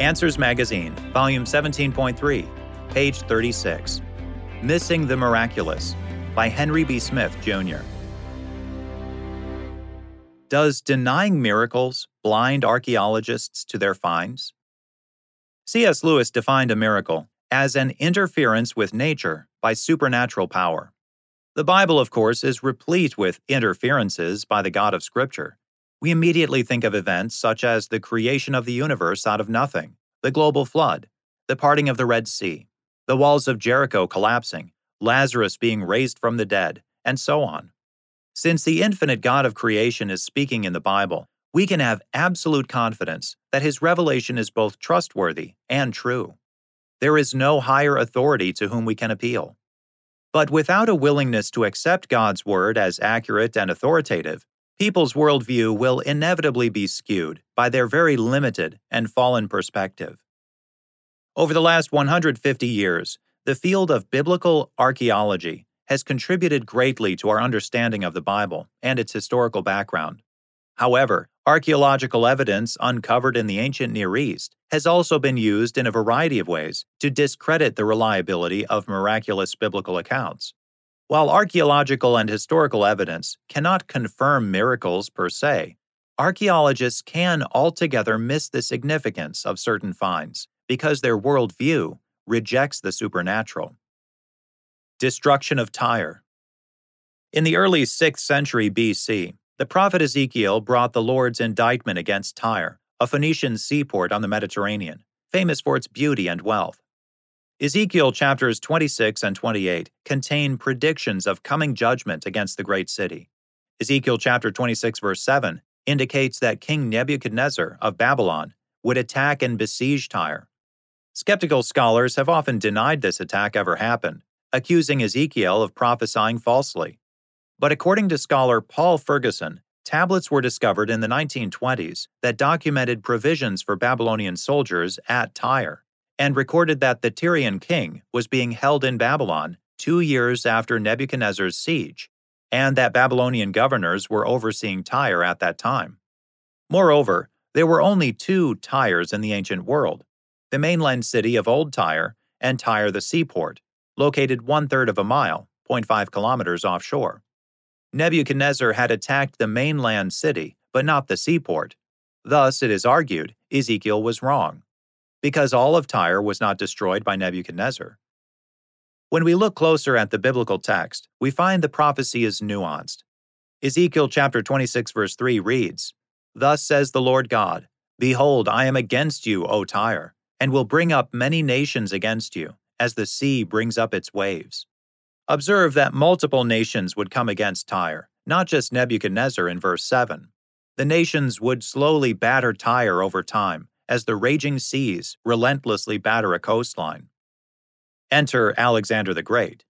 Answers Magazine, Volume 17.3, page 36. Missing the Miraculous by Henry B. Smith, Jr. Does denying miracles blind archaeologists to their finds? C.S. Lewis defined a miracle as an interference with nature by supernatural power. The Bible, of course, is replete with interferences by the God of Scripture. We immediately think of events such as the creation of the universe out of nothing, the global flood, the parting of the Red Sea, the walls of Jericho collapsing, Lazarus being raised from the dead, and so on. Since the infinite God of creation is speaking in the Bible, we can have absolute confidence that his revelation is both trustworthy and true. There is no higher authority to whom we can appeal. But without a willingness to accept God's word as accurate and authoritative, people's worldview will inevitably be skewed by their very limited and fallen perspective. Over the last 150 years, the field of biblical archaeology has contributed greatly to our understanding of the Bible and its historical background. However, archaeological evidence uncovered in the ancient Near East has also been used in a variety of ways to discredit the reliability of miraculous biblical accounts. While archaeological and historical evidence cannot confirm miracles per se, archaeologists can altogether miss the significance of certain finds because their worldview rejects the supernatural. Destruction of Tyre. In the early 6th century BC, the prophet Ezekiel brought the Lord's indictment against Tyre a Phoenician seaport on the Mediterranean, famous for its beauty and wealth. Ezekiel chapters 26 and 28 contain predictions of coming judgment against the great city. Ezekiel chapter 26 verse 7 indicates that King Nebuchadnezzar of Babylon would attack and besiege Tyre. Skeptical scholars have often denied this attack ever happened, accusing Ezekiel of prophesying falsely. But according to scholar Paul Ferguson, tablets were discovered in the 1920s that documented provisions for Babylonian soldiers at Tyre and recorded that the Tyrian king was being held in Babylon two years after Nebuchadnezzar's siege, and that Babylonian governors were overseeing Tyre at that time. Moreover, there were only two Tyres in the ancient world the mainland city of Old Tyre and Tyre the seaport, located one third of a mile, 0.5 kilometers offshore. Nebuchadnezzar had attacked the mainland city, but not the seaport. Thus, it is argued, Ezekiel was wrong, because all of Tyre was not destroyed by Nebuchadnezzar. When we look closer at the biblical text, we find the prophecy is nuanced. Ezekiel chapter 26 verse 3 reads, Thus says the Lord God, Behold, I am against you, O Tyre, and will bring up many nations against you, as the sea brings up its waves. Observe that multiple nations would come against Tyre, not just Nebuchadnezzar in verse 7. The nations would slowly batter Tyre over time, as the raging seas relentlessly batter a coastline. Enter Alexander the Great.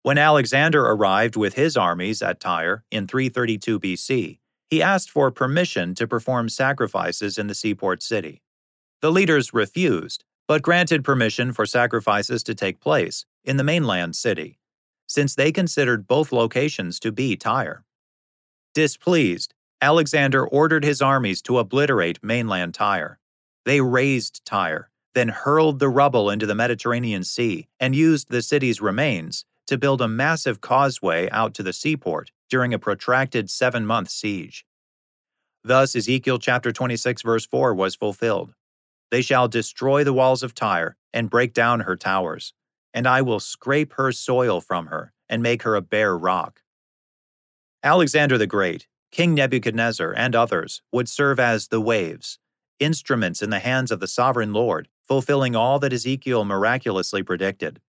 When Alexander arrived with his armies at Tyre in 332 BC, he asked for permission to perform sacrifices in the seaport city. The leaders refused, but granted permission for sacrifices to take place in the mainland city, since they considered both locations to be Tyre. Displeased, Alexander ordered his armies to obliterate mainland Tyre. They razed Tyre, then hurled the rubble into the Mediterranean Sea and used the city's remains to build a massive causeway out to the seaport during a protracted seven month siege. Thus, Ezekiel chapter 26, verse 4 was fulfilled. They shall destroy the walls of Tyre and break down her towers and I will scrape her soil from her and make her a bare rock. Alexander the Great, King Nebuchadnezzar, and others would serve as the waves, instruments in the hands of the sovereign Lord, fulfilling all that Ezekiel miraculously predicted.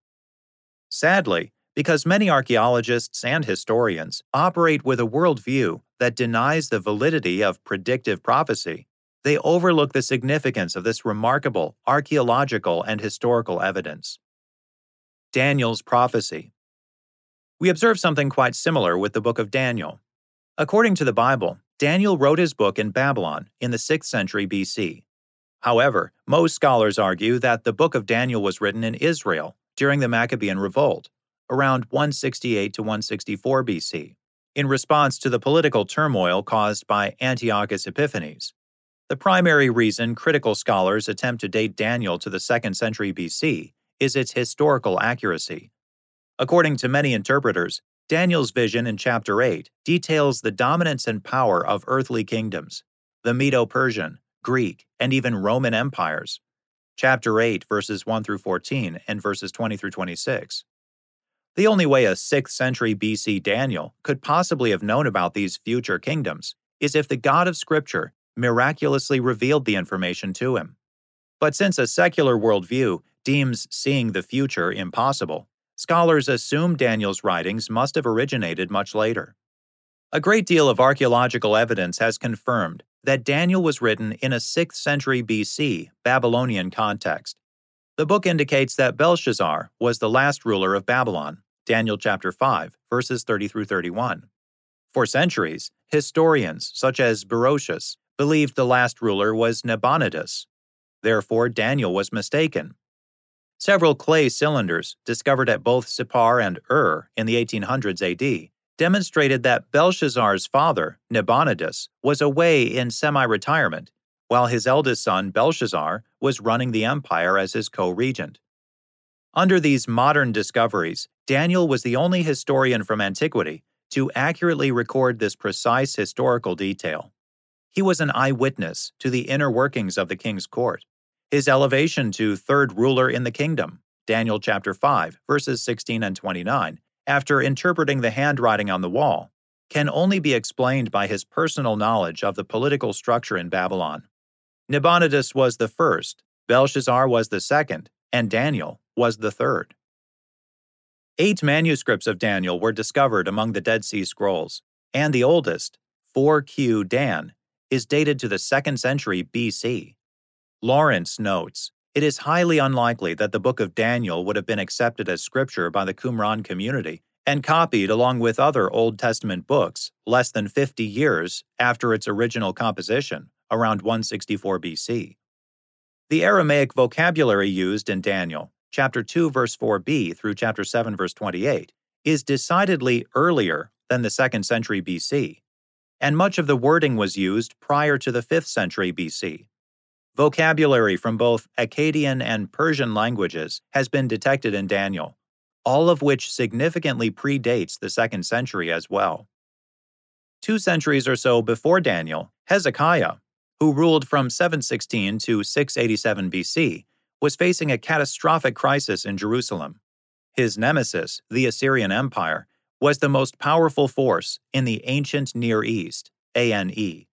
Sadly, because many archaeologists and historians operate with a worldview that denies the validity of predictive prophecy, they overlook the significance of this remarkable archaeological and historical evidence. Daniel's prophecy. We observe something quite similar with the book of Daniel. According to the Bible, Daniel wrote his book in Babylon in the 6th century BC. However, most scholars argue that the book of Daniel was written in Israel during the Maccabean revolt, around 168 to 164 BC, in response to the political turmoil caused by Antiochus Epiphanes. The primary reason critical scholars attempt to date Daniel to the 2nd century BC is its historical accuracy. According to many interpreters, Daniel's vision in chapter 8 details the dominance and power of earthly kingdoms, the Medo Persian, Greek, and even Roman empires. Chapter 8, verses 1 through 14, and verses 20 through 26. The only way a 6th century BC Daniel could possibly have known about these future kingdoms is if the God of Scripture miraculously revealed the information to him. But since a secular worldview deems seeing the future impossible, scholars assume Daniel's writings must have originated much later. A great deal of archaeological evidence has confirmed that Daniel was written in a 6th century BC Babylonian context. The book indicates that Belshazzar was the last ruler of Babylon, Daniel chapter 5, verses 30 through 31. For centuries, historians such as Berosus believed the last ruler was Nabonidus. Therefore, Daniel was mistaken. Several clay cylinders, discovered at both Sippar and Ur in the 1800s AD, demonstrated that Belshazzar's father, Nabonidus, was away in semi retirement, while his eldest son, Belshazzar, was running the empire as his co regent. Under these modern discoveries, Daniel was the only historian from antiquity to accurately record this precise historical detail. He was an eyewitness to the inner workings of the king's court. His elevation to third ruler in the kingdom, Daniel chapter 5, verses 16 and 29, after interpreting the handwriting on the wall, can only be explained by his personal knowledge of the political structure in Babylon. Nabonidus was the first, Belshazzar was the second, and Daniel was the third. Eight manuscripts of Daniel were discovered among the Dead Sea Scrolls, and the oldest, 4Q Dan, is dated to the 2nd century BC. Lawrence notes, it is highly unlikely that the book of Daniel would have been accepted as scripture by the Qumran community and copied along with other Old Testament books less than 50 years after its original composition, around 164 BC. The Aramaic vocabulary used in Daniel, chapter 2 verse 4b through chapter 7 verse 28, is decidedly earlier than the 2nd century BC and much of the wording was used prior to the 5th century BC. Vocabulary from both Akkadian and Persian languages has been detected in Daniel, all of which significantly predates the 2nd century as well. Two centuries or so before Daniel, Hezekiah, who ruled from 716 to 687 BC, was facing a catastrophic crisis in Jerusalem. His nemesis, the Assyrian Empire, was the most powerful force in the ancient Near East, ANE.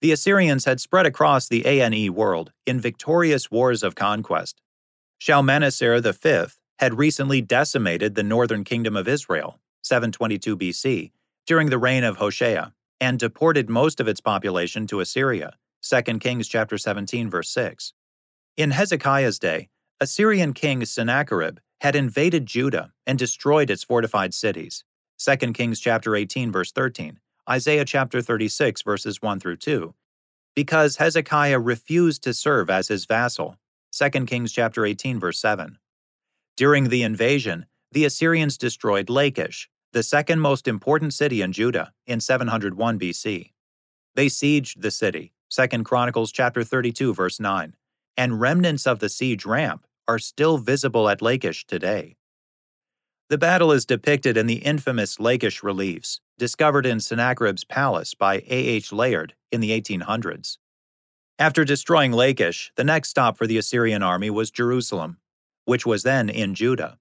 The Assyrians had spread across the ANE world in victorious wars of conquest. Shalmaneser V had recently decimated the northern kingdom of Israel, 722 BC, during the reign of Hoshea, and deported most of its population to Assyria, 2 Kings chapter 17 verse 6. In Hezekiah's day, Assyrian king Sennacherib had invaded Judah and destroyed its fortified cities. 2 Kings chapter 18 verse 13, Isaiah chapter 36 verses 1 through 2, because Hezekiah refused to serve as his vassal. 2 Kings chapter 18 verse 7. During the invasion, the Assyrians destroyed Lachish, the second most important city in Judah, in 701 BC. They sieged the city, 2 Chronicles chapter 32 verse 9, and remnants of the siege ramp are still visible at Lachish today. The battle is depicted in the infamous Lachish reliefs, discovered in Sennacherib's palace by A. H. Layard in the 1800s. After destroying Lachish, the next stop for the Assyrian army was Jerusalem, which was then in Judah.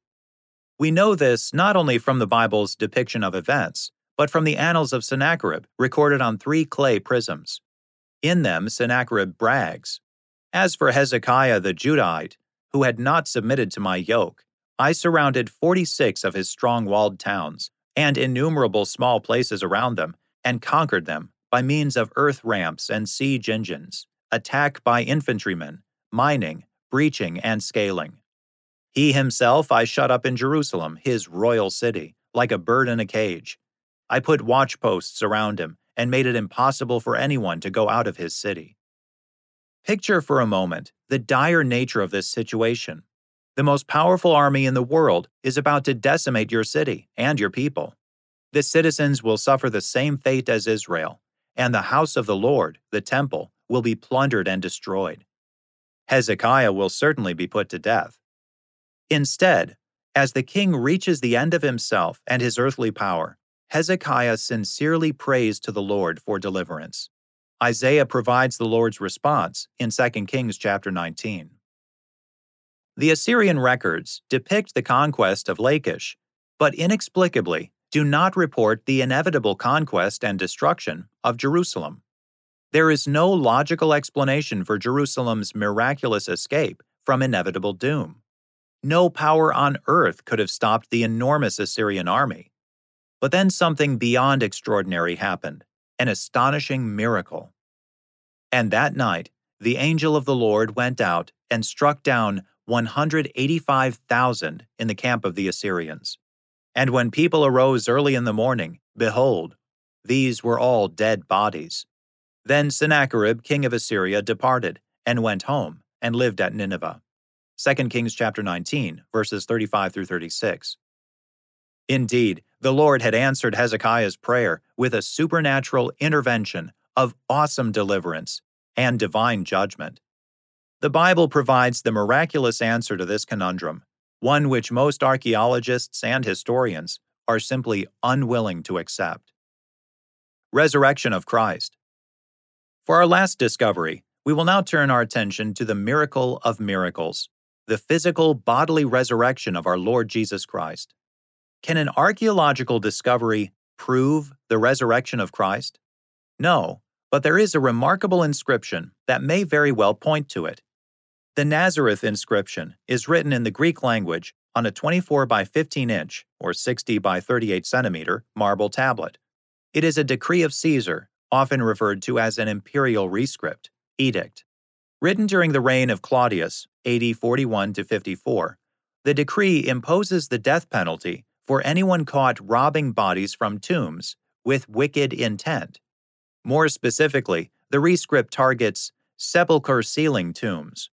We know this not only from the Bible's depiction of events, but from the annals of Sennacherib recorded on three clay prisms. In them, Sennacherib brags As for Hezekiah the Judahite, who had not submitted to my yoke, I surrounded 46 of his strong walled towns and innumerable small places around them and conquered them by means of earth ramps and siege engines, attack by infantrymen, mining, breaching, and scaling. He himself I shut up in Jerusalem, his royal city, like a bird in a cage. I put watchposts around him and made it impossible for anyone to go out of his city. Picture for a moment the dire nature of this situation the most powerful army in the world is about to decimate your city and your people. The citizens will suffer the same fate as Israel, and the house of the Lord, the temple, will be plundered and destroyed. Hezekiah will certainly be put to death. Instead, as the king reaches the end of himself and his earthly power, Hezekiah sincerely prays to the Lord for deliverance. Isaiah provides the Lord's response in 2 Kings chapter 19. The Assyrian records depict the conquest of Lachish, but inexplicably do not report the inevitable conquest and destruction of Jerusalem. There is no logical explanation for Jerusalem's miraculous escape from inevitable doom. No power on earth could have stopped the enormous Assyrian army. But then something beyond extraordinary happened an astonishing miracle. And that night, the angel of the Lord went out and struck down 185,000 in the camp of the Assyrians. And when people arose early in the morning, behold, these were all dead bodies. Then Sennacherib, king of Assyria, departed and went home and lived at Nineveh. 2 Kings chapter 19, verses 35 through 36. Indeed, the Lord had answered Hezekiah's prayer with a supernatural intervention of awesome deliverance and divine judgment. The Bible provides the miraculous answer to this conundrum, one which most archaeologists and historians are simply unwilling to accept. Resurrection of Christ. For our last discovery, we will now turn our attention to the miracle of miracles the physical bodily resurrection of our Lord Jesus Christ. Can an archaeological discovery prove the resurrection of Christ? No, but there is a remarkable inscription that may very well point to it. The Nazareth inscription is written in the Greek language on a 24 by 15 inch or 60 by 38 centimeter marble tablet. It is a decree of Caesar, often referred to as an imperial rescript, edict. Written during the reign of Claudius, AD 41 to 54, the decree imposes the death penalty for anyone caught robbing bodies from tombs with wicked intent. More specifically, the rescript targets sepulchre sealing tombs,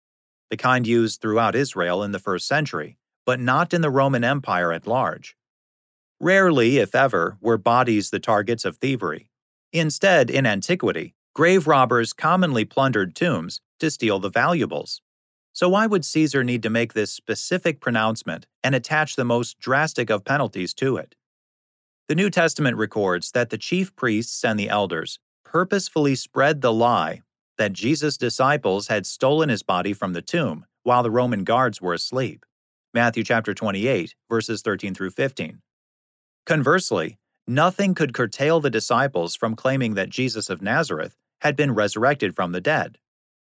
the kind used throughout Israel in the first century, but not in the Roman Empire at large. Rarely, if ever, were bodies the targets of thievery. Instead, in antiquity, grave robbers commonly plundered tombs to steal the valuables. So, why would Caesar need to make this specific pronouncement and attach the most drastic of penalties to it? The New Testament records that the chief priests and the elders purposefully spread the lie that Jesus' disciples had stolen his body from the tomb while the Roman guards were asleep. Matthew chapter 28, verses 13 through 15. Conversely, nothing could curtail the disciples from claiming that Jesus of Nazareth had been resurrected from the dead.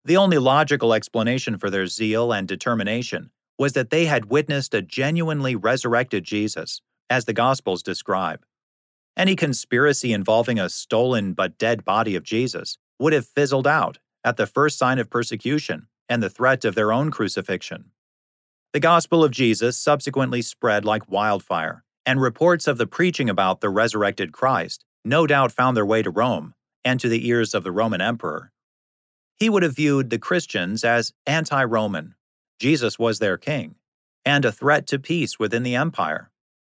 The only logical explanation for their zeal and determination was that they had witnessed a genuinely resurrected Jesus, as the Gospels describe. Any conspiracy involving a stolen but dead body of Jesus would have fizzled out at the first sign of persecution and the threat of their own crucifixion. The gospel of Jesus subsequently spread like wildfire, and reports of the preaching about the resurrected Christ no doubt found their way to Rome and to the ears of the Roman emperor. He would have viewed the Christians as anti Roman. Jesus was their king, and a threat to peace within the empire.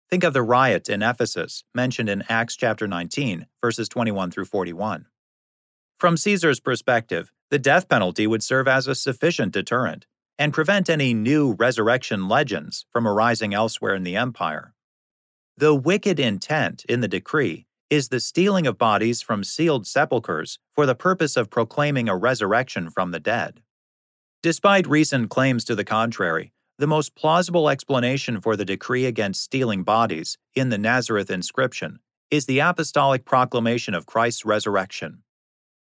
Think of the riot in Ephesus, mentioned in Acts chapter 19, verses 21 through 41. From Caesar's perspective, the death penalty would serve as a sufficient deterrent and prevent any new resurrection legends from arising elsewhere in the empire. The wicked intent in the decree is the stealing of bodies from sealed sepulchres for the purpose of proclaiming a resurrection from the dead. Despite recent claims to the contrary, the most plausible explanation for the decree against stealing bodies in the Nazareth inscription is the apostolic proclamation of Christ's resurrection.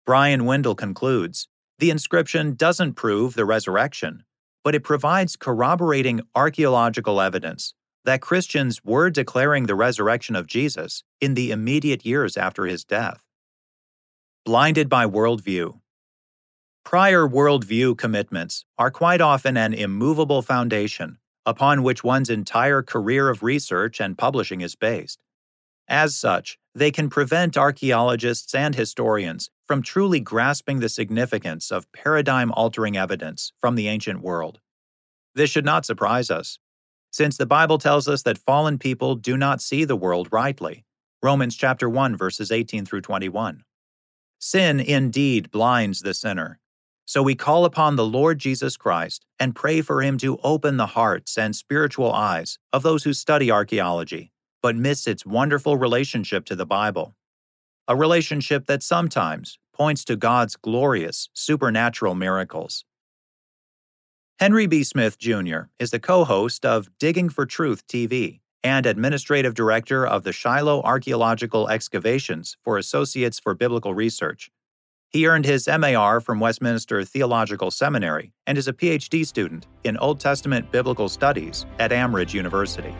Bryan Windle concludes the inscription doesn't prove the resurrection, but it provides corroborating archaeological evidence that Christians were declaring the resurrection of Jesus in the immediate years after his death. Blinded by worldview. Prior worldview commitments are quite often an immovable foundation upon which one's entire career of research and publishing is based. As such, they can prevent archaeologists and historians from truly grasping the significance of paradigm altering evidence from the ancient world. This should not surprise us since the Bible tells us that fallen people do not see the world rightly. Romans chapter 1 verses 18 through 21. Sin indeed blinds the sinner. So we call upon the Lord Jesus Christ and pray for him to open the hearts and spiritual eyes of those who study archaeology, but miss its wonderful relationship to the Bible. A relationship that sometimes points to God's glorious supernatural miracles. Henry B. Smith Jr. is the co host of Digging for Truth TV and administrative director of the Shiloh Archaeological Excavations for Associates for Biblical Research. He earned his MAR from Westminster Theological Seminary and is a PhD student in Old Testament biblical studies at Amridge University.